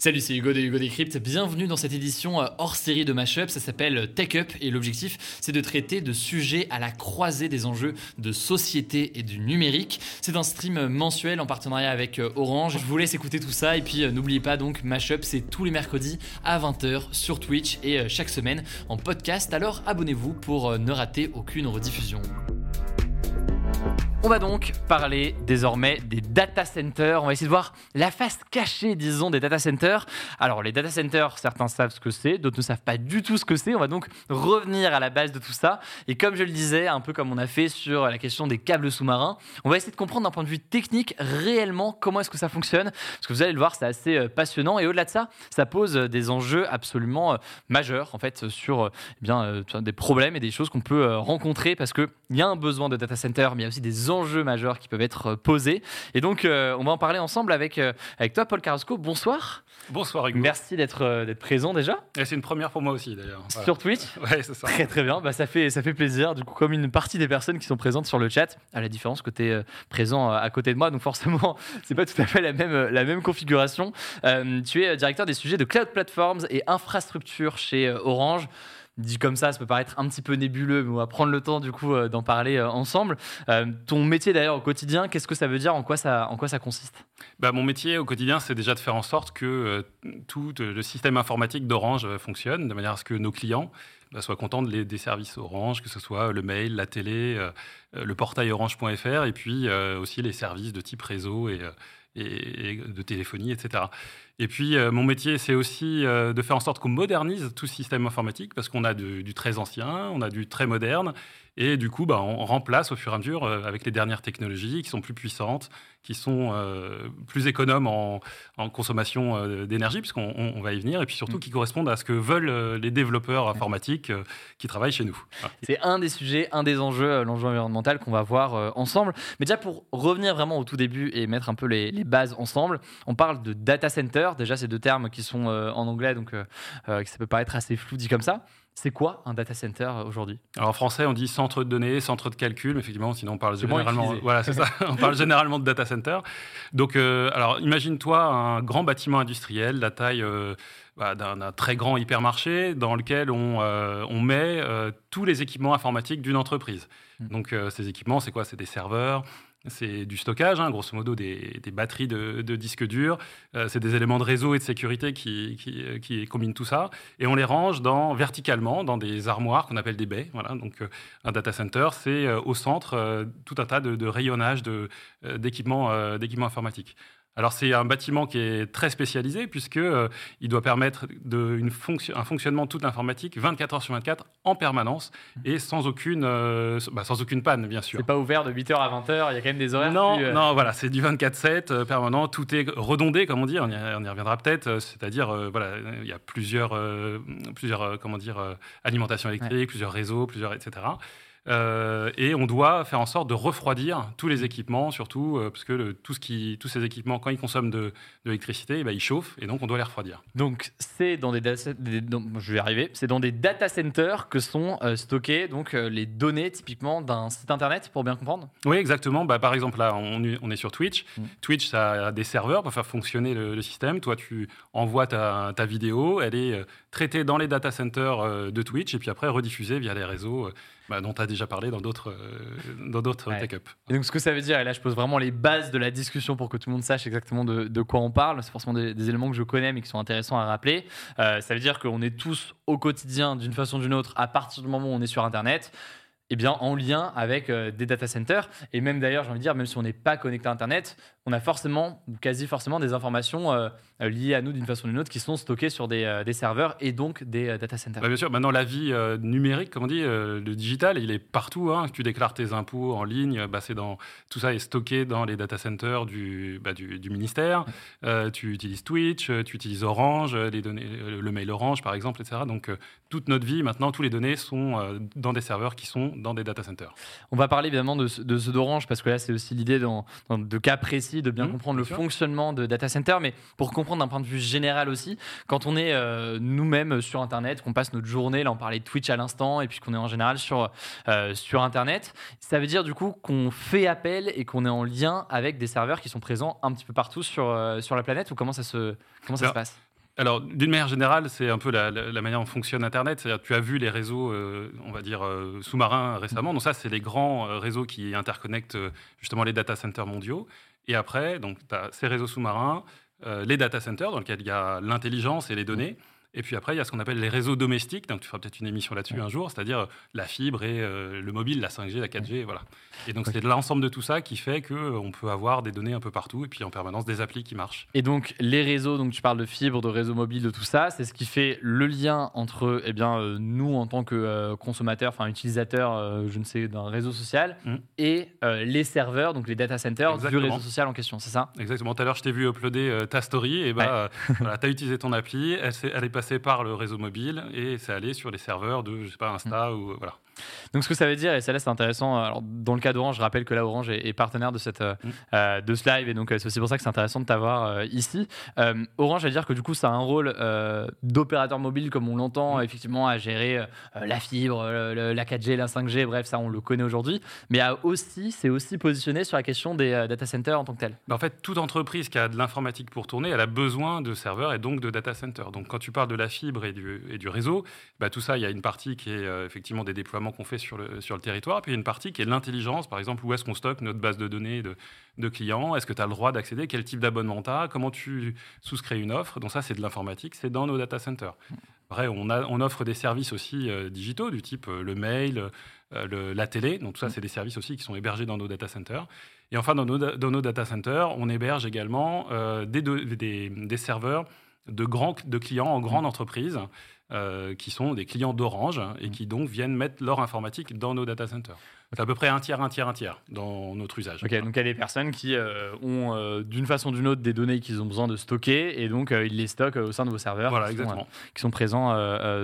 Salut, c'est Hugo de Hugo Decrypt. Bienvenue dans cette édition euh, hors série de Mashup. Ça s'appelle Tech Up et l'objectif, c'est de traiter de sujets à la croisée des enjeux de société et du numérique. C'est un stream mensuel en partenariat avec euh, Orange. Je vous laisse écouter tout ça et puis euh, n'oubliez pas donc Mashup, c'est tous les mercredis à 20h sur Twitch et chaque semaine en podcast. Alors abonnez-vous pour ne rater aucune rediffusion. On va donc parler désormais des data centers. On va essayer de voir la face cachée, disons, des data centers. Alors, les data centers, certains savent ce que c'est, d'autres ne savent pas du tout ce que c'est. On va donc revenir à la base de tout ça. Et comme je le disais, un peu comme on a fait sur la question des câbles sous-marins, on va essayer de comprendre d'un point de vue technique réellement comment est-ce que ça fonctionne. Parce que vous allez le voir, c'est assez euh, passionnant. Et au-delà de ça, ça pose euh, des enjeux absolument euh, majeurs, en fait, sur eh bien, des problèmes et des choses qu'on peut rencontrer parce qu'il y a un besoin de data center, mais il y a aussi des enjeux majeurs qui peuvent être euh, posés. Et donc, euh, on va en parler ensemble avec, euh, avec toi, Paul Carrasco. Bonsoir. Bonsoir, Hugo. Merci d'être d'être présent déjà. C'est une première pour moi aussi, d'ailleurs. Sur Twitch Ouais, c'est ça. Très, très bien. Bah, ça, fait, ça fait plaisir. Du coup, comme une partie des personnes qui sont présentes sur le chat, à la différence que tu es présent à côté de moi. Donc, forcément, c'est pas tout à fait la même, la même configuration. tu es directeur des sujets de cloud platforms et infrastructures chez Orange dit comme ça, ça peut paraître un petit peu nébuleux, mais on va prendre le temps du coup euh, d'en parler euh, ensemble. Euh, ton métier d'ailleurs au quotidien, qu'est-ce que ça veut dire? En quoi ça, en quoi ça consiste? Bah, Mon métier au quotidien, c'est déjà de faire en sorte que tout le système informatique d'Orange fonctionne, de manière à ce que nos clients bah, soient contents des services Orange, que ce soit le mail, la télé, le portail orange.fr, et puis aussi les services de type réseau et, et de téléphonie, etc. Et puis, euh, mon métier, c'est aussi euh, de faire en sorte qu'on modernise tout ce système informatique, parce qu'on a du très ancien, on a du très moderne, et du coup, bah, on remplace au fur et à mesure euh, avec les dernières technologies qui sont plus puissantes, qui sont plus économes en, consommation d'énergie, puisqu'on va y venir, et puis surtout mm. qui correspondent à ce que veulent les développeurs informatiques qui travaillent chez nous. C'est un des sujets, un des enjeux, l'enjeu environnemental qu'on va voir ensemble. Mais déjà, pour revenir vraiment au tout début et mettre un peu les, les bases ensemble, on parle de data center Déjà, ces deux termes qui sont euh, en anglais, donc euh, euh, ça peut paraître assez flou dit comme ça. C'est quoi un data center aujourd'hui? Alors en français, on dit centre de données, centre de calcul, mais effectivement, sinon on parle généralement, voilà, ça, on parle généralement de data center. Donc, alors imagine-toi un grand bâtiment industriel, la taille bah, d'un très grand hypermarché, dans lequel on, on met tous les équipements informatiques d'une entreprise. Mmh. Donc ces équipements, c'est quoi? C'est des serveurs, c'est du stockage, hein, grosso modo des, batteries de, disques durs. Euh, c'est des éléments de réseau et de sécurité qui, qui, combinent tout ça. Et on les range verticalement dans des armoires qu'on appelle des baies. Voilà. Donc, euh, un data center, c'est euh, au centre tout un tas de, de rayonnage d'équipements informatiques. Alors c'est un bâtiment qui est très spécialisé puisque euh, il doit permettre de, une fonction, un fonctionnement toute informatique 24 heures sur 24 en permanence et sans aucune, euh, bah, sans aucune panne bien sûr. C'est pas ouvert de 8h à 20h, il y a quand même des horaires. Non, euh, non, voilà, c'est du 24/7 permanent, tout est redondé comme on dit, on y, reviendra peut-être. C'est-à-dire voilà, il y a plusieurs, plusieurs comment dire, alimentations électriques, plusieurs réseaux, plusieurs etc. Euh, et on doit faire en sorte de refroidir tous les équipements, surtout euh, parce que tout ce qui, tous ces équipements, quand ils consomment de, l'électricité, eh ben, ils chauffent et donc on doit les refroidir. Donc c'est dans des, data, je vais arriver, c'est dans des data centers que sont euh, stockées donc les données typiquement d'un site internet pour bien comprendre? Oui, exactement. Bah, par exemple là, on, est sur Twitch. Mm. Twitch, ça a des serveurs pour faire fonctionner le, système. Toi, tu envoies ta, ta, vidéo, elle est traitée dans les data centers de Twitch et puis après rediffusée via les réseaux bah, dont tu as déjà parlé dans d'autres euh, dans d'autres Tech Up. Et donc ce que ça veut dire, et là je pose vraiment les bases de la discussion pour que tout le monde sache exactement de, de quoi on parle, c'est forcément des, éléments que je connais mais qui sont intéressants à rappeler. Euh, ça veut dire qu'on est tous au quotidien d'une façon ou d'une autre à partir du moment où on est sur Internet eh bien, en lien avec euh, des data centers. Et même d'ailleurs, j'ai envie de dire, même si on n'est pas connecté à Internet, on a forcément, ou quasi forcément, des informations euh, euh, liées à nous d'une façon ou d'une autre qui sont stockées sur des, des serveurs et donc des data centers. Bah, bien sûr, maintenant la vie numérique, comme on dit, le digital, il est partout. Hein. Tu déclares tes impôts en ligne, bah, c'est dans, tout ça est stocké dans les data centers du, bah, du, du, ministère. tu utilises Twitch, tu utilises Orange, les données, le mail Orange par exemple, etc. Donc toute notre vie, maintenant, tous les données sont dans des serveurs qui sont dans des data centers. On va parler évidemment de, de ceux d'Orange parce que là, c'est aussi l'idée dans, de cas précis de bien mmh, comprendre le fonctionnement de data center, mais pour comprendre d'un point de vue général aussi, quand on est euh, nous-mêmes sur Internet, qu'on passe notre journée, là on parlait de Twitch à l'instant, et puis qu'on est en général sur, euh, sur Internet, ça veut dire du coup qu'on fait appel et qu'on est en lien avec des serveurs qui sont présents un petit peu partout sur, euh, sur la planète, ou comment ça se, comment ça se passe? alors, d'une manière générale, c'est un peu la, manière dont fonctionne Internet. C'est-à-dire, tu as vu les réseaux, euh, on va dire, euh, sous-marins récemment. Donc ça, c'est les grands réseaux qui interconnectent justement les data centers mondiaux. Et après, donc, tu as ces réseaux sous-marins, les data centers dans lesquels il y a l'intelligence et les données. Et puis après, il y a ce qu'on appelle les réseaux domestiques. Donc, tu feras peut-être une émission là-dessus un jour, c'est-à-dire la fibre et euh, le mobile, la 5G, la 4G, voilà. Et donc, c'est l'ensemble de tout ça qui fait qu'on euh, peut avoir des données un peu partout et puis en permanence des applis qui marchent. Et donc, les réseaux, donc tu parles de fibre, de réseaux mobiles, de tout ça, c'est ce qui fait le lien entre eh bien, euh, nous en tant que consommateurs, enfin utilisateurs, je ne sais, d'un réseau social mmh. et les serveurs, donc les data centers du réseau social en question, c'est ça? Exactement. Tout à l'heure, je t'ai vu uploader ta story et bah, voilà, tu as utilisé ton appli, elle, elle est passé par le réseau mobile et c'est allé sur les serveurs de, je sais pas, Insta mm. ou voilà. Donc ce que ça veut dire, et ça là c'est intéressant, alors, dans le cas d'Orange, je rappelle que là Orange est, partenaire de, cette, euh, mm. euh, de ce live et donc euh, c'est aussi pour ça que c'est intéressant de t'avoir ici. Orange va dire que du coup ça a un rôle d'opérateur mobile comme on l'entend, mm. effectivement à gérer la fibre, la 4G, la 5G, bref ça on le connaît aujourd'hui, mais aussi c'est aussi positionné sur la question des data centers en tant que tel. Bah, en fait toute entreprise qui a de l'informatique pour tourner, elle a besoin de serveurs et donc de data centers. Donc quand tu parles de la fibre et du, et du réseau, bah, tout ça il y a une partie qui est effectivement des déploiements qu'on fait sur le, sur le territoire. Puis il y a une partie qui est l'intelligence, par exemple, où est-ce qu'on stocke notre base de données de, de clients? Est-ce que tu as le droit d'accéder? Quel type d'abonnement tu as Comment tu souscris une offre? Donc ça, c'est de l'informatique, c'est dans nos data centers. Après, on, offre des services aussi euh, digitaux, du type euh, le mail, euh, la télé. Donc tout ça, c'est des services aussi qui sont hébergés dans nos data centers. Et enfin, dans nos, dans nos data centers, on héberge également des, des, des, serveurs de, grands, de clients en grande entreprise euh, qui sont des clients d'Orange et mm. qui donc viennent mettre leur informatique dans nos data centers. C'est à peu près un tiers, un tiers, un tiers dans notre usage. Ok, donc il y a des personnes qui euh, ont euh, d'une façon ou d'une autre des données qu'ils ont besoin de stocker et donc ils les stockent au sein de vos serveurs voilà, qui, exactement. Sont, qui, sont, présents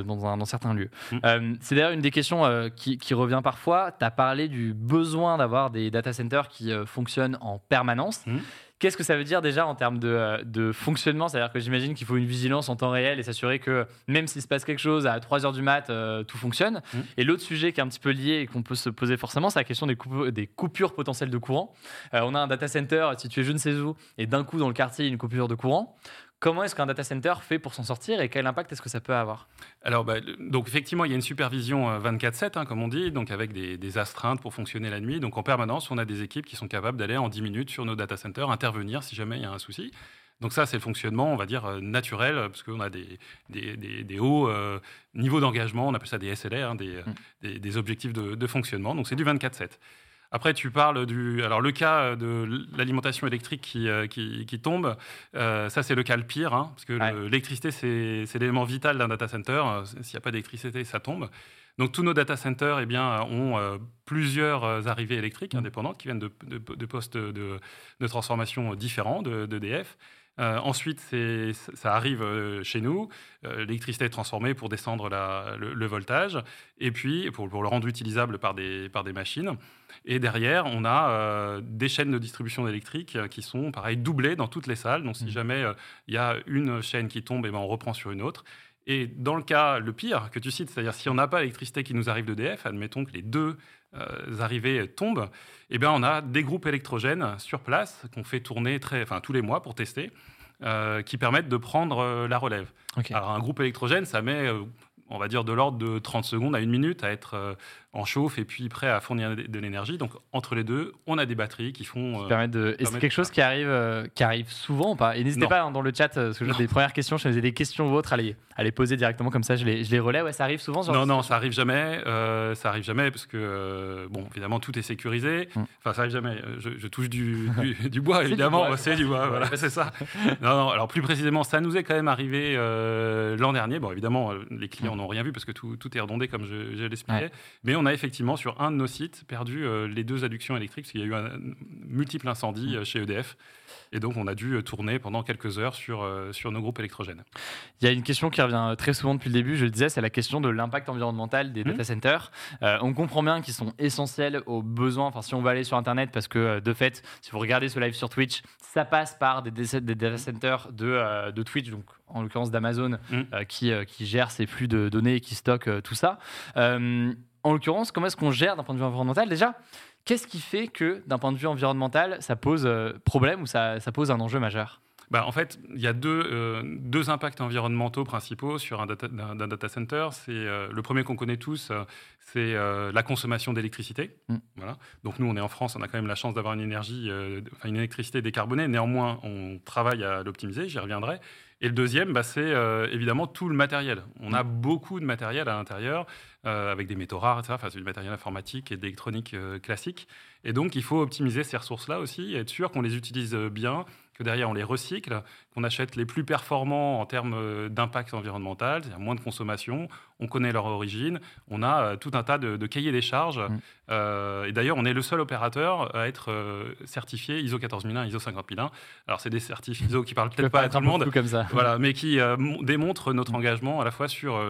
dans, dans, certains lieux. Mm. C'est d'ailleurs une des questions qui, qui, revient parfois. Tu as parlé du besoin d'avoir des data centers qui fonctionnent en permanence. Mm. Qu'est-ce que ça veut dire déjà en termes de, euh, fonctionnement? C'est-à-dire que j'imagine qu'il faut une vigilance en temps réel et s'assurer que même s'il se passe quelque chose à 3 heures du mat, euh, tout fonctionne. Mmh. Et l'autre sujet qui est un petit peu lié et qu'on peut se poser forcément, c'est la question des, des, coupures potentielles de courant. Euh, on a un data center situé je ne sais où et d'un coup dans le quartier, une coupure de courant. Comment est-ce qu'un data center fait pour s'en sortir et quel impact est-ce que ça peut avoir? Alors, bah, donc effectivement, il y a une supervision 24/7, euh, hein, comme on dit, donc avec des, astreintes pour fonctionner la nuit. Donc en permanence, on a des équipes qui sont capables d'aller en 10 minutes sur nos data centers, intervenir si jamais il y a un souci. Donc ça, c'est le fonctionnement, on va dire, euh, naturel, parce qu'on a des, des, hauts euh, niveaux d'engagement, on appelle ça des SLR, hein, mmh. des, objectifs de, de fonctionnement. Donc c'est du 24/7. Après, tu parles du. Alors, le cas de l'alimentation électrique qui, euh, qui, tombe, euh, ça, c'est le cas le pire, hein, parce que l'électricité, c'est l'élément vital d'un data center. S'il n'y a pas d'électricité, ça tombe. Donc, tous nos data centers eh bien, ont euh, plusieurs arrivées électriques mmh. indépendantes qui viennent de, de, postes de, de, transformation différents d'EDF. Ensuite, ça arrive chez nous. L'électricité est transformée pour descendre la, le, voltage et puis pour, pour, le rendre utilisable par des, par des machines. Et derrière, on a euh, des chaînes de distribution électrique qui sont, pareil, doublées dans toutes les salles. Donc, si mmh. jamais euh, il y a une chaîne qui tombe, et eh ben, on reprend sur une autre. Et dans le cas le pire que tu cites, c'est-à-dire si on n'a pas l'électricité qui nous arrive d'EDF, admettons que les deux euh, arrivées tombent, eh bien on a des groupes électrogènes sur place qu'on fait tourner très, enfin, tous les mois pour tester, qui permettent de prendre la relève. Alors un groupe électrogène, ça met on va dire de l'ordre de 30 secondes à une minute à être en chauffe et puis prêt à fournir de l'énergie. Donc entre les deux, on a des batteries qui font. Euh, de... Et c'est quelque chose qui arrive, euh, qui arrive souvent ou pas? Et n'hésitez pas hein, dans le chat, euh, parce que j'ai des premières questions, je faisais des questions ou autres, à les, à les poser directement comme ça, je les, je les relais. Ouais, ça arrive souvent Non, non, ça arrive jamais. ça arrive jamais parce que, bon, évidemment, tout est sécurisé. Mm. Enfin, ça arrive jamais. Je, touche du, du, bois, évidemment. C'est du bois, voilà, c'est ça. non, non, alors plus précisément, ça nous est quand même arrivé l'an dernier. Bon, évidemment, les clients mm. n'ont rien vu parce que tout, tout est redondé comme je, je l'expliquais. Mais on a effectivement sur un de nos sites perdu euh, les deux adductions électriques, parce qu'il y a eu un, multiple incendie euh, chez EDF. Et donc, on a dû euh, tourner pendant quelques heures sur, sur nos groupes électrogènes. Il y a une question qui revient très souvent depuis le début, je le disais, c'est la question de l'impact environnemental des mmh. data centers. on comprend bien qu'ils sont essentiels aux besoins, enfin, si on va aller sur Internet, parce que de fait, si vous regardez ce live sur Twitch, ça passe par des, des data centers de, de Twitch, donc en l'occurrence d'Amazon, mmh. qui, qui gère ces flux de données et qui stocke tout ça en l'occurrence, comment est-ce qu'on gère d'un point de vue environnemental Déjà, qu'est-ce qui fait que d'un point de vue environnemental, ça pose euh, problème ou ça, pose un enjeu majeur? Bah, en fait, il y a deux, euh, deux, impacts environnementaux principaux sur un data, data center. C'est euh, le premier qu'on connaît tous, c'est la consommation d'électricité. Mm. Voilà. Donc nous, on est en France, on a quand même la chance d'avoir une énergie, une électricité décarbonée. Néanmoins, on travaille à l'optimiser. J'y reviendrai. Et le deuxième, bah, c'est évidemment tout le matériel. On a beaucoup de matériel à l'intérieur, euh, avec des métaux rares, etc. Enfin, c'est du matériel informatique et d'électronique euh, classique. Et donc, il faut optimiser ces ressources-là aussi, et être sûr qu'on les utilise bien, que derrière on les recycle, qu'on achète les plus performants en termes euh, d'impact environnemental, c'est-à-dire moins de consommation, on connaît leur origine, on a euh, tout un tas de, cahiers des charges. Mm. Euh, et d'ailleurs, on est le seul opérateur à être certifié ISO 14001, ISO 50001. Alors, c'est des certifs ISO qui parlent peut-être pas à tout le monde, comme ça. Voilà, mais qui démontrent notre mm. engagement à la fois sur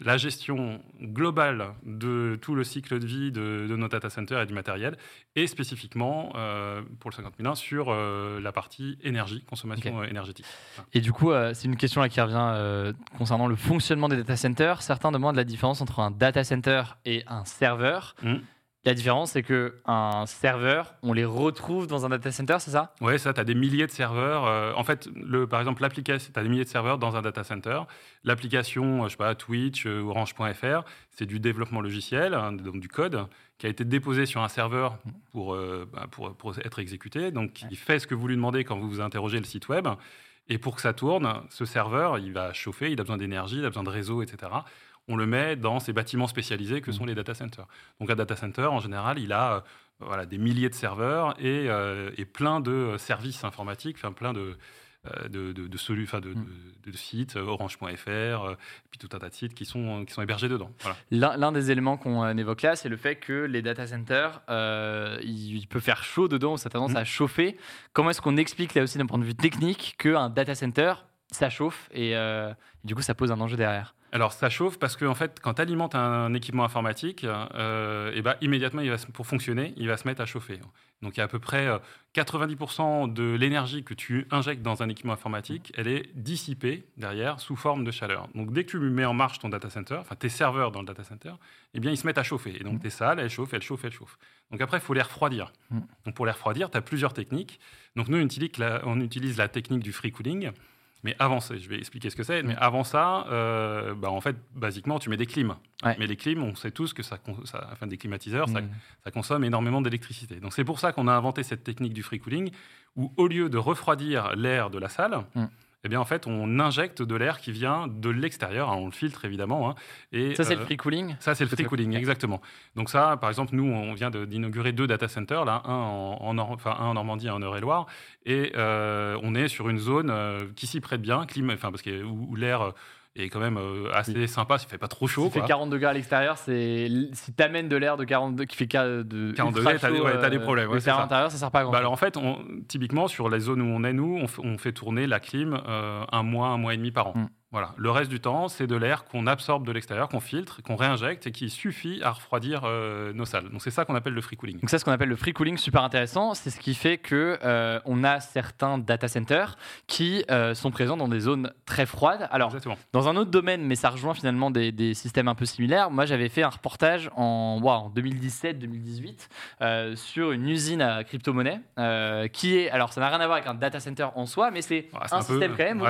la gestion globale de tout le cycle de vie de, nos data centers et du matériel, et spécifiquement pour le 50001 sur la partie énergie, consommation énergétique. Et du coup, euh, c'est une question là qui revient euh, concernant le fonctionnement des data centers. Certains demandent la différence entre un data center et un serveur. Mmh. La différence, c'est qu'un serveur, on les retrouve dans un data center, c'est ça? Oui, ça, tu as des milliers de serveurs. Euh, en fait, le, par exemple, l'application, tu as des milliers de serveurs dans un data center. L'application, je sais pas, Twitch, Orange.fr, c'est du développement logiciel, hein, donc du code, qui a été déposé sur un serveur pour, bah, pour, pour, être exécuté. Donc, il fait ce que vous lui demandez quand vous vous interrogez le site web. Et pour que ça tourne, ce serveur, il va chauffer, il a besoin d'énergie, il a besoin de réseau, etc. On le met dans ces bâtiments spécialisés que mmh. sont les data centers. Donc un data center, en général, il a euh, voilà, des milliers de serveurs et, euh, et plein de services informatiques, enfin plein de, euh, de, de, de, de, sites, euh, orange.fr, euh, puis tout un tas de sites qui sont, qui sont hébergés dedans. L'un des éléments qu'on évoque là, c'est le fait que les data centers, il, peut faire chaud dedans, ça a tendance mm. à chauffer. Comment est-ce qu'on explique là aussi d'un point de vue technique qu'un data center, ça chauffe et, du coup ça pose un enjeu derrière? Alors ça chauffe parce que en fait, quand tu alimentes un équipement informatique, et ben, immédiatement, il va, pour fonctionner, il va se mettre à chauffer. Donc il y a à peu près 90% euh, de l'énergie que tu injectes dans un équipement informatique, elle est dissipée derrière sous forme de chaleur. Donc dès que tu mets en marche ton data center, enfin tes serveurs dans le data center, eh bien ils se mettent à chauffer. Et donc tes salles, elles chauffent, elles chauffent, elles chauffent. Donc après, il faut les refroidir. Mm. Donc pour les refroidir, tu as plusieurs techniques. Donc nous, on utilise la technique du free cooling. Mais avant ça, je vais expliquer ce que c'est. Mais mm. avant ça, euh, bah, en fait, basiquement, tu mets des clims. Mais les clims, on sait tous que ça, enfin des climatiseurs, ça, mm. consomme énormément d'électricité. Donc c'est pour ça qu'on a inventé cette technique du free cooling, où au lieu de refroidir l'air de la salle, mm eh bien, en fait, on injecte de l'air qui vient de l'extérieur. on le filtre, évidemment. Hein, et, ça, c'est le euh, free cooling Ça, c'est le free cooling, exactement. Donc ça, par exemple, nous, on vient d'inaugurer deux data centers, là, un en, enfin, un en Normandie et un en Eure-et-Loire. Et euh, on est sur une zone euh, qui s'y prête bien, climat, enfin, parce que, où l'air et quand même euh, assez sympa, il fait pas trop chaud. Il fait 40 degrés à l'extérieur, c'est si tu amènes de l'air de 40 qui fait de 40 degrés, tu as, ouais, des problèmes. Ouais, à l'intérieur, ça sert pas à grand. Bah alors en fait, on, typiquement sur les zones où on est nous, on, fait tourner la clim euh, un mois, un mois et demi par an. Mm. Voilà. Le reste du temps, c'est de l'air qu'on absorbe de l'extérieur, qu'on filtre, qu'on réinjecte et qui suffit à refroidir euh, nos salles. Donc c'est ça qu'on appelle le free cooling. Donc c'est ce qu'on appelle le free cooling, super intéressant. C'est ce qui fait que euh, on a certains data centers qui euh, sont présents dans des zones très froides. Alors dans un autre domaine, mais ça rejoint finalement des, systèmes un peu similaires. Moi, j'avais fait un reportage en, en 2017-2018 sur une usine à crypto-monnaie qui est, alors ça n'a rien à voir avec un data center en soi, mais c'est un, système quand même.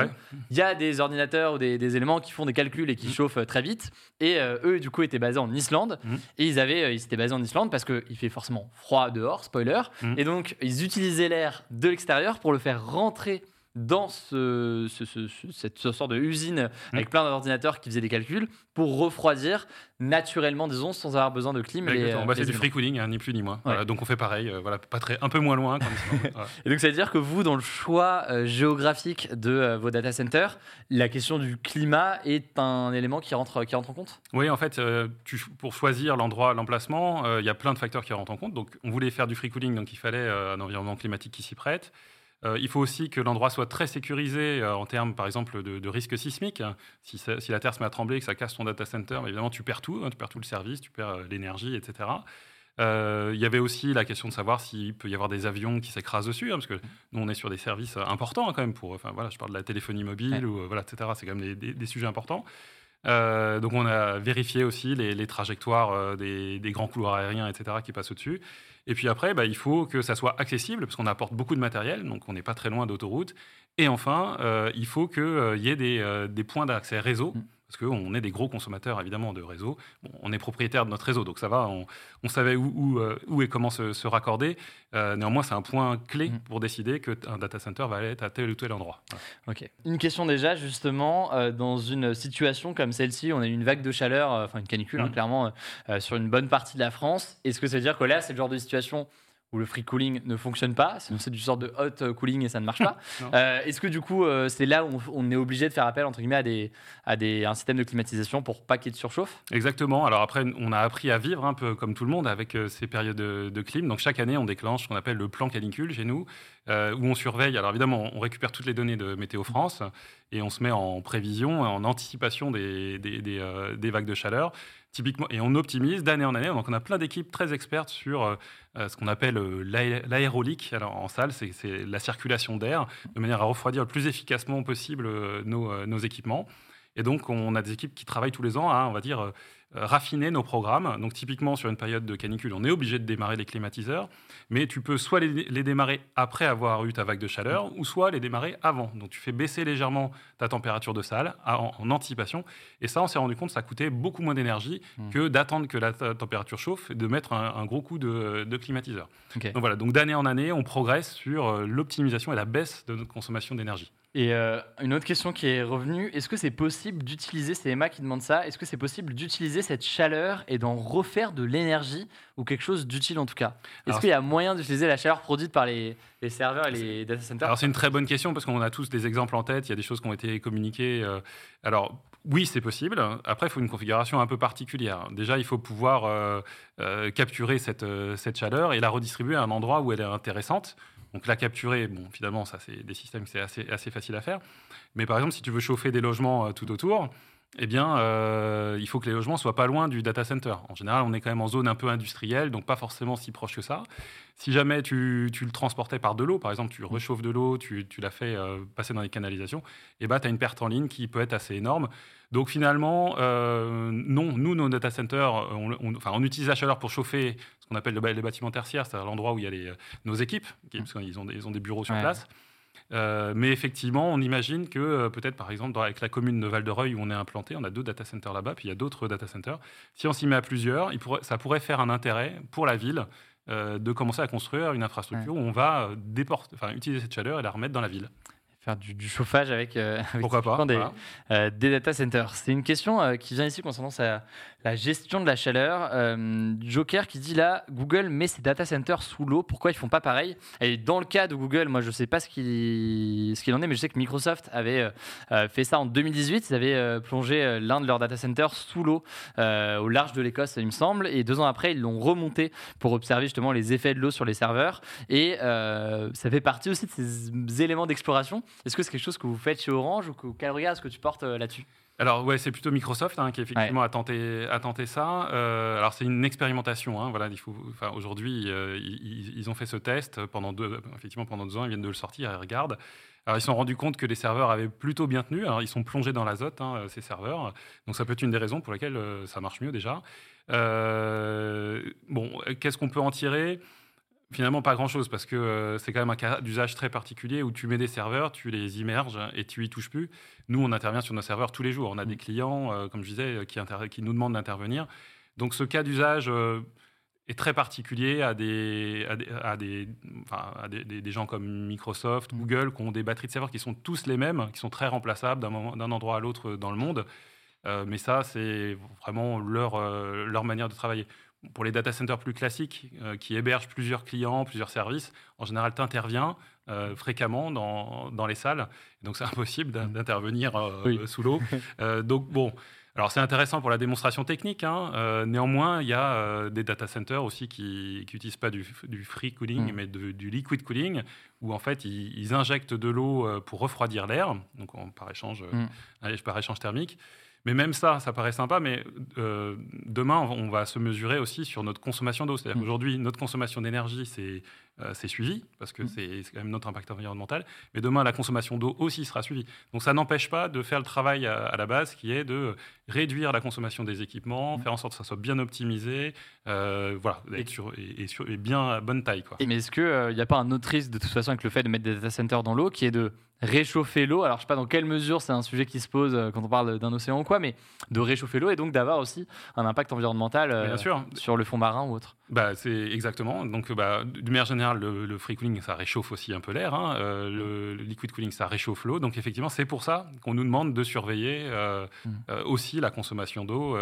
il y a des ordinateurs ou des, éléments qui font des calculs et qui mmh. chauffent très vite. Et eux, du coup, étaient basés en Islande. Mmh. Et ils, avaient, ils étaient basés en Islande parce qu'il fait forcément froid dehors, spoiler. Et donc, ils utilisaient l'air de l'extérieur pour le faire rentrer dans ce, cette sorte de usine mmh. avec plein d'ordinateurs qui faisaient des calculs pour refroidir naturellement, disons, sans avoir besoin de clim. Bah, c'est du free cooling, hein, ni plus ni moins. donc on fait pareil, euh, voilà, pas très, un peu moins loin. Et donc ça veut dire que vous, dans le choix euh, géographique de euh, vos data centers, la question du climat est un élément qui rentre, qui rentre en compte? Oui, en fait, tu, pour choisir l'endroit, l'emplacement, il y a plein de facteurs qui rentrent en compte. Donc on voulait faire du free cooling, donc il fallait un environnement climatique qui s'y prête. Euh, il faut aussi que l'endroit soit très sécurisé euh, en termes, par exemple, de, risque sismique. Si, la Terre se met à trembler, que ça casse ton data center, évidemment, tu perds tout. Hein, tu perds tout le service, tu perds euh, l'énergie, etc. Il y avait aussi la question de savoir s'il peut y avoir des avions qui s'écrasent dessus, hein, parce que nous, on est sur des services importants hein, quand même. Pour, enfin, voilà, je parle de la téléphonie mobile, ou, voilà, etc. C'est quand même des, sujets importants. donc on a vérifié aussi les, trajectoires des, des, grands couloirs aériens, etc., qui passent au-dessus. Et puis après, bah, il faut que ça soit accessible, parce qu'on apporte beaucoup de matériel, donc on n'est pas très loin d'autoroute. Et enfin, euh, il faut qu'il euh, y ait des, euh, des points d'accès réseau. Mm parce qu'on est des gros consommateurs évidemment de réseau. on est propriétaire de notre réseau, donc ça va, on, savait où, euh, où, et comment se, raccorder. Euh, néanmoins, c'est un point clé mm. pour décider qu'un data center va être à tel ou tel endroit. Ok. Une question déjà, justement, euh, dans une situation comme celle-ci, on a eu une vague de chaleur, enfin une canicule, hein, mm. clairement, sur une bonne partie de la France. Est-ce que ça veut dire que là, c'est le genre de situation où le free cooling ne fonctionne pas, c'est du sort de hot cooling et ça ne marche pas. Euh, est-ce que du coup, euh, c'est là où on, est obligé de faire appel entre guillemets à, des, à des, un système de climatisation pour pas qu'il y ait de surchauffe? Exactement. Alors après, on a appris à vivre un peu comme tout le monde avec euh, ces périodes de, de, clim. Donc chaque année, on déclenche ce qu'on appelle le plan canicule chez nous, où on surveille. Alors évidemment, on récupère toutes les données de Météo France et on se met en prévision, en anticipation des, des, des vagues de chaleur typiquement, et on optimise d'année en année. Donc on a plein d'équipes très expertes sur euh, euh, ce qu'on appelle euh, l'aérolique. Alors en salle, c'est la circulation d'air, de manière à refroidir le plus efficacement possible nos, équipements. Et donc on a des équipes qui travaillent tous les ans à, on va dire, raffiner nos programmes. Donc typiquement sur une période de canicule, on est obligé de démarrer les climatiseurs, mais tu peux soit les, démarrer après avoir eu ta vague de chaleur, ou soit les démarrer avant. Donc tu fais baisser légèrement ta température de salle en, anticipation. Et ça, on s'est rendu compte, ça coûtait beaucoup moins d'énergie hmm. que d'attendre que la température chauffe et de mettre un, gros coup de, climatiseur. Donc voilà, donc d'année en année, on progresse sur euh, l'optimisation et la baisse de notre consommation d'énergie. Et euh, une autre question qui est revenue, est-ce que c'est possible d'utiliser, c'est Emma qui demande ça, est-ce que c'est possible d'utiliser cette chaleur et d'en refaire de l'énergie ou quelque chose d'utile en tout cas? Est-ce qu'il y a moyen d'utiliser la chaleur produite par les, serveurs et les data centers? Alors c'est une très bonne question parce qu'on a tous des exemples en tête, il y a des choses qui ont été communiquées. Euh, alors oui, c'est possible. Après, il faut une configuration un peu particulière. Déjà, il faut pouvoir euh, capturer cette, cette chaleur et la redistribuer à un endroit où elle est intéressante. Donc la capturer, bon, finalement, ça, c'est des systèmes c'est assez, assez facile à faire. Mais par exemple, si tu veux chauffer des logements euh, tout autour, eh bien, euh, il faut que les logements soient pas loin du data center. En général, on est quand même en zone un peu industrielle, donc pas forcément si proche que ça. Si jamais tu, tu le transportais par de l'eau, par exemple, tu réchauffes de l'eau, tu, tu la fais euh, passer dans les canalisations, eh ben, tu as une perte en ligne qui peut être assez énorme. Donc finalement, non, nous, nos data centers, on, enfin, on utilise la chaleur pour chauffer qu'on appelle les bâtiments tertiaires, c'est-à-dire l'endroit où il y a les, nos équipes, mmh. parce qu'ils ont, ils ont des bureaux sur place. Euh, mais effectivement, on imagine que euh, peut-être, par exemple, avec la commune de Val-de-Reuil où on est implanté, on a deux data centers là-bas, puis il y a d'autres data centers. Si on s'y met à plusieurs, il pourrait, ça pourrait faire un intérêt pour la ville euh, de commencer à construire une infrastructure où on va enfin, utiliser cette chaleur et la remettre dans la ville faire du, chauffage avec, Pourquoi pas, des, des, data centers. C'est une question qui vient ici concernant sa, la gestion de la chaleur. Euh, Joker qui dit là, Google met ses data centers sous l'eau, pourquoi ils font pas pareil? Et dans le cas de Google, moi je sais pas ce qu'il en est, mais je sais que Microsoft avait euh, euh, fait ça en 2018. Ils avaient plongé l'un de leurs data centers sous l'eau au large de l'Écosse, il me semble, et deux ans après ils l'ont remonté pour observer justement les effets de l'eau sur les serveurs. Et ça fait partie aussi de ces éléments d'exploration. Est-ce que c'est quelque chose que vous faites chez Orange ou quel regard est-ce que tu portes là-dessus? Alors ouais, c'est plutôt Microsoft hein, qui effectivement a tenté a tenté ça. Euh, alors c'est une expérimentation. Hein, voilà, il faut. Enfin aujourd'hui, euh, ils, ont fait ce test pendant deux. Effectivement, pendant deux ans, ils viennent de le sortir. Ils regardent. Alors ils se sont rendus compte que les serveurs avaient plutôt bien tenu. Alors ils sont plongés dans l'azote, hein, ces serveurs. Donc ça peut être une des raisons pour lesquelles euh, ça marche mieux déjà. bon, qu'est-ce qu'on peut en tirer? Finalement, pas grand-chose, parce que c'est quand même un cas d'usage très particulier où tu mets des serveurs, tu les immerges et tu y touches plus. Nous, on intervient sur nos serveurs tous les jours. On a des mmh. clients, comme je disais, qui, qui nous demandent d'intervenir. Donc ce cas d'usage est très particulier à des, à des, des, gens comme Microsoft, mmh. Google, qui ont des batteries de serveurs qui sont tous les mêmes, qui sont très remplaçables d'un endroit à l'autre dans le monde. Euh, mais ça, c'est vraiment leur, euh, leur manière de travailler. Pour les data centers plus classiques, euh, qui hébergent plusieurs clients, plusieurs services, en général, tu interviens fréquemment dans, dans, les salles. Donc, c'est impossible mmh. d'intervenir sous l'eau. donc, bon, alors c'est intéressant pour la démonstration technique. Hein. Euh, néanmoins, il y a euh, des data centers aussi qui n'utilisent pas du, free cooling, mm. mais du liquid cooling, où en fait ils, injectent de l'eau euh, pour refroidir l'air, donc par échange, mm. par échange thermique. Mais même ça, ça paraît sympa, mais demain, on va se mesurer aussi sur notre consommation d'eau. C'est-à-dire mm. qu'aujourd'hui, notre consommation d'énergie, c'est euh, suivi, parce que mm. c'est quand même notre impact environnemental. Mais demain, la consommation d'eau aussi sera suivie. Donc ça n'empêche pas de faire le travail à, la base, qui est de réduire la consommation des équipements, mm. faire en sorte que ça soit bien optimisé, euh, voilà, et, sur, et, bien à bonne taille. Quoi. mais est-ce qu'il n'y euh, a pas un autre risque de toute façon avec le fait de mettre des data centers dans l'eau, qui est de réchauffer l'eau. Alors, je ne sais pas dans quelle mesure c'est un sujet qui se pose quand on parle d'un océan ou quoi, mais de réchauffer l'eau et donc d'avoir aussi un impact environnemental sur le fond marin ou autre. Bah, c'est exactement. Donc, bah, d'une manière générale, le, free cooling, ça réchauffe aussi un peu l'air. Hein. Euh, le, liquid cooling, ça réchauffe l'eau. Donc, effectivement, c'est pour ça qu'on nous demande de surveiller euh, mm. euh, aussi la consommation d'eau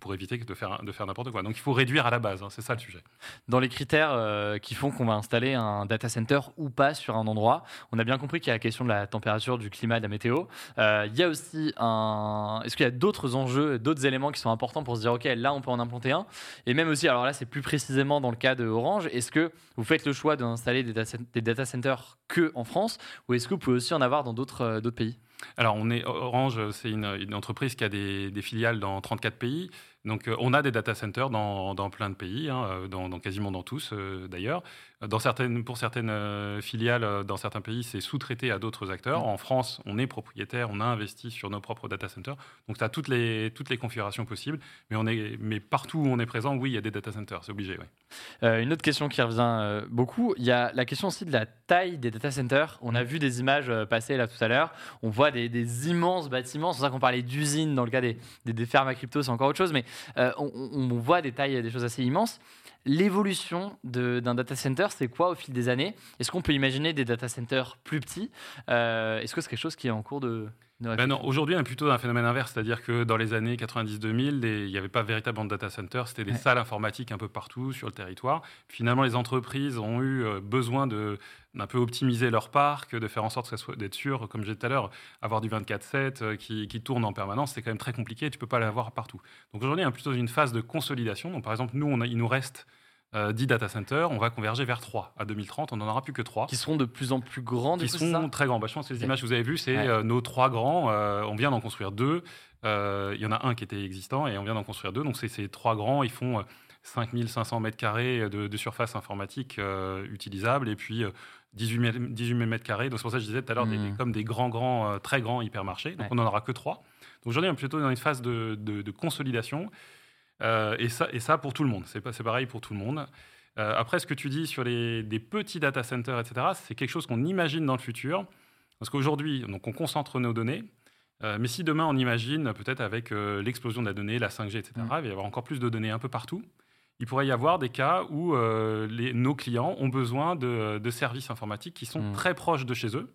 pour éviter de faire, de faire n'importe quoi. Donc, il faut réduire à la base. Hein. c'est ça le sujet. Dans les critères qui font qu'on va installer un data center ou pas sur un endroit, on a bien compris qu'il y a la question de la température, du climat, de la météo. il y a aussi un. Est-ce qu'il y a d'autres enjeux, d'autres éléments qui sont importants pour se dire, OK, là, on peut en implanter un? Et même aussi, alors là, c'est plus précisément dans le cas de Orange, est-ce que vous faites le choix d'installer des, data centers que en France ou est-ce que vous pouvez aussi en avoir dans d'autres euh, pays? Alors, on est, Orange, c'est une, entreprise qui a des, filiales dans 34 pays. Donc, euh, on a des data centers dans, plein de pays, hein, euh, dans, quasiment dans tous d'ailleurs. Dans certaines, pour certaines filiales, dans certains pays, c'est sous-traité à d'autres acteurs. Mmh. En France, on est propriétaire, on a investi sur nos propres data centers. Donc, tu as toutes les, toutes les configurations possibles. Mais, on est, mais partout où on est présent, oui, il y a des data centers, c'est obligé. une autre question qui revient beaucoup, il y a la question aussi de la taille des data centers. On a vu des images passer là tout à l'heure. On voit des, immenses bâtiments. C'est pour ça qu'on parlait d'usines dans le cas des, des, fermes à crypto, c'est encore autre chose, mais euh, on, voit des tailles, des choses assez immenses. L'évolution d'un data center, c'est quoi au fil des années? Est-ce qu'on peut imaginer des data centers plus petits? Euh, Est-ce que c'est quelque chose qui est en cours de, ben non, aujourd'hui, on est plutôt dans un phénomène inverse, c'est-à-dire que dans les années 90-2000, il n'y avait pas véritablement de data center, c'était des salles informatiques un peu partout sur le territoire. Finalement, les entreprises ont eu euh, besoin de d'un peu optimiser leur parc, de faire en sorte d'être sûr, comme j'ai dit tout à l'heure, avoir du 24/7 euh, qui, qui, tourne en permanence, c'est quand même très compliqué, tu peux pas l'avoir partout. Donc aujourd'hui, on est plutôt dans une phase de consolidation. Donc par exemple, nous, on il nous reste 10 euh, data centers, on va converger vers 3. À 2030, on n'en aura plus que 3. Qui seront de plus en plus grands Qui sont très grands. Bah, je pense que les images que vous avez vues, c'est euh, nos trois grands. Euh, on vient d'en construire deux. Il y en a un qui était existant et on vient d'en construire deux. Donc, c'est ces trois grands. Ils font 5500 mètres carrés de, surface informatique utilisable et puis 18, 18 mètres carrés. Donc, c'est pour ça que je disais tout à l'heure, mmh. comme des grands, grands, très grands hypermarchés. Donc, on n'en aura que 3. Donc, aujourd'hui, on est plutôt dans une phase de, de consolidation. Euh, et, ça, et ça pour tout le monde. C'est pareil pour tout le monde. Euh, après, ce que tu dis sur les, des petits data centers, etc., c'est quelque chose qu'on imagine dans le futur. Parce qu'aujourd'hui, on concentre nos données. Euh, mais si demain, on imagine, peut-être avec l'explosion de la donnée, la 5G, etc., mm. il va y avoir encore plus de données un peu partout. Il pourrait y avoir des cas où les, nos clients ont besoin de, de, services informatiques qui sont mm. très proches de chez eux,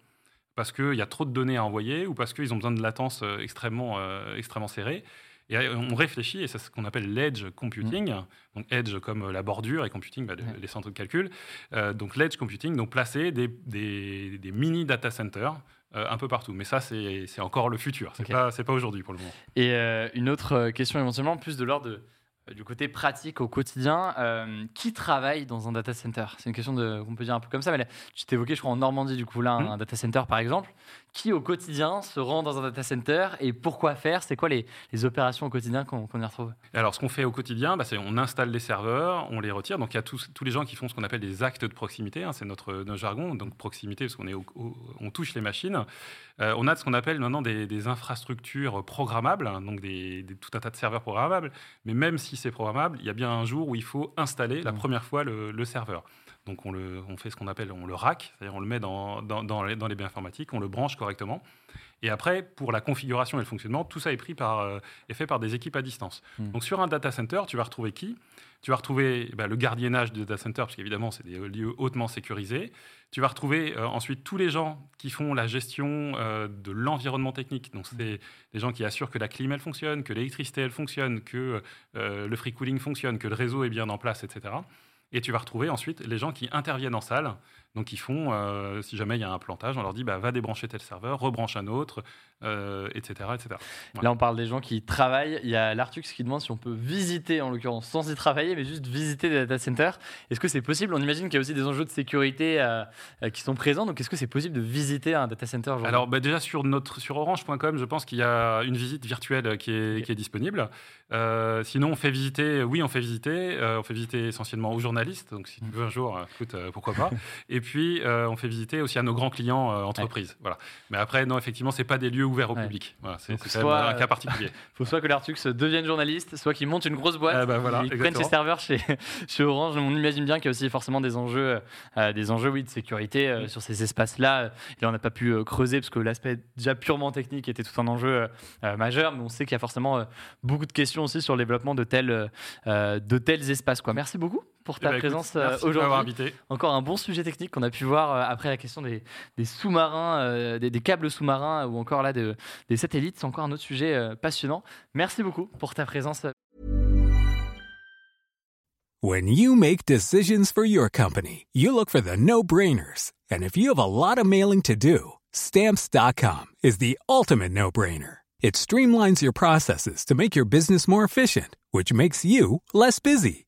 parce qu'il y a trop de données à envoyer ou parce qu'ils ont besoin de latence extrêmement, extrêmement serrée. Et euh, on réfléchit, et c'est ce qu'on appelle l'edge computing. Mm. Donc edge comme euh, la bordure et computing, bah, les centres de calcul. Euh, donc l'edge computing, donc placer des, des, mini data centers un peu partout. Mais ça, c'est encore le futur. C'est n'est pas, aujourd'hui pour le moment. Et une autre question éventuellement, plus de l'ordre du côté pratique au quotidien, qui travaille dans un data center? C'est une question qu'on peut dire un peu comme ça, mais tu t'évoquais, je crois, en Normandie, du coup, là, mm. un data center, par exemple qui au quotidien se rend dans un data center et pourquoi faire? C'est quoi les, opérations au quotidien qu'on y retrouve? Alors, ce qu'on fait au quotidien, bah, c'est on installe les serveurs, on les retire. Donc, il y a tous, tous les gens qui font ce qu'on appelle des actes de proximité. Hein, c'est notre, jargon. Donc, proximité, parce qu'on est on touche les machines. Euh, on a ce qu'on appelle maintenant des, infrastructures programmables, hein, donc des, tout un tas de serveurs programmables. Mais même si c'est programmable, il y a bien un jour où il faut installer la mmh. première fois le serveur. Donc on, le, on fait ce qu'on appelle, on le rack, c'est-à-dire on le met dans, dans, dans, les, dans les baies informatiques, on le branche correctement. Et après, pour la configuration et le fonctionnement, tout ça est, pris par, euh, est fait par des équipes à distance. Hmm. Donc sur un data center, tu vas retrouver qui? Tu vas retrouver bah, le gardiennage du data center, parce qu'évidemment, c'est des lieux hautement sécurisés. Tu vas retrouver euh, ensuite tous les gens qui font la gestion euh, de l'environnement technique. Donc, c'est les gens qui assurent que la clim, elle fonctionne, que l'électricité, elle fonctionne, que le free cooling fonctionne, que le réseau est bien en place, etc. Et tu vas retrouver ensuite les gens qui interviennent en salle donc ils font, euh, si jamais il y a un plantage, on leur dit bah, va débrancher tel serveur, rebranche un autre, etc. Euh, etc. Là on parle des gens qui travaillent. Il y a l'Artux qui demande si on peut visiter, en l'occurrence sans y travailler, mais juste visiter des data centers. Est-ce que c'est possible? On imagine qu'il y a aussi des enjeux de sécurité euh, qui sont présents. Donc est-ce que c'est possible de visiter un data center Alors bah, déjà sur, notre, sur orange.com, je pense qu'il y a une visite virtuelle qui est, qui est disponible. sinon on fait visiter, oui on fait visiter, on fait visiter essentiellement aux journalistes. Donc si tu veux un jour, écoute, pourquoi pas. Et puis, euh, on fait visiter aussi à nos grands clients euh, entreprises. Voilà. Mais après, non, effectivement, ce pas des lieux ouverts au public. c'est un cas particulier. Il faut soit que l'Artux devienne journaliste, soit qu'il monte une grosse boîte, ah bah voilà, prenne ses serveurs chez, chez Orange. On imagine bien qu'il y a aussi forcément des enjeux, euh, des enjeux oui, de sécurité sur ces espaces-là. Et là, on n'a pas pu creuser parce que l'aspect déjà purement technique était tout un enjeu majeur. Mais on sait qu'il y a forcément beaucoup de questions aussi sur le développement de tels, de tels espaces. Quoi. Merci beaucoup pour ta eh ben, présence euh, aujourd'hui. Encore un bon sujet technique qu'on a pu voir euh, après la question des, sous-marins, euh, des, câbles sous-marins ou encore là des satellites. C'est encore un autre sujet passionnant. Merci beaucoup pour ta présence. When you make decisions for your company, you look for the no-brainers. And if you have a lot of mailing to do, stamps.com is the ultimate no-brainer. It streamlines your processes to make your business more efficient, which makes you less busy.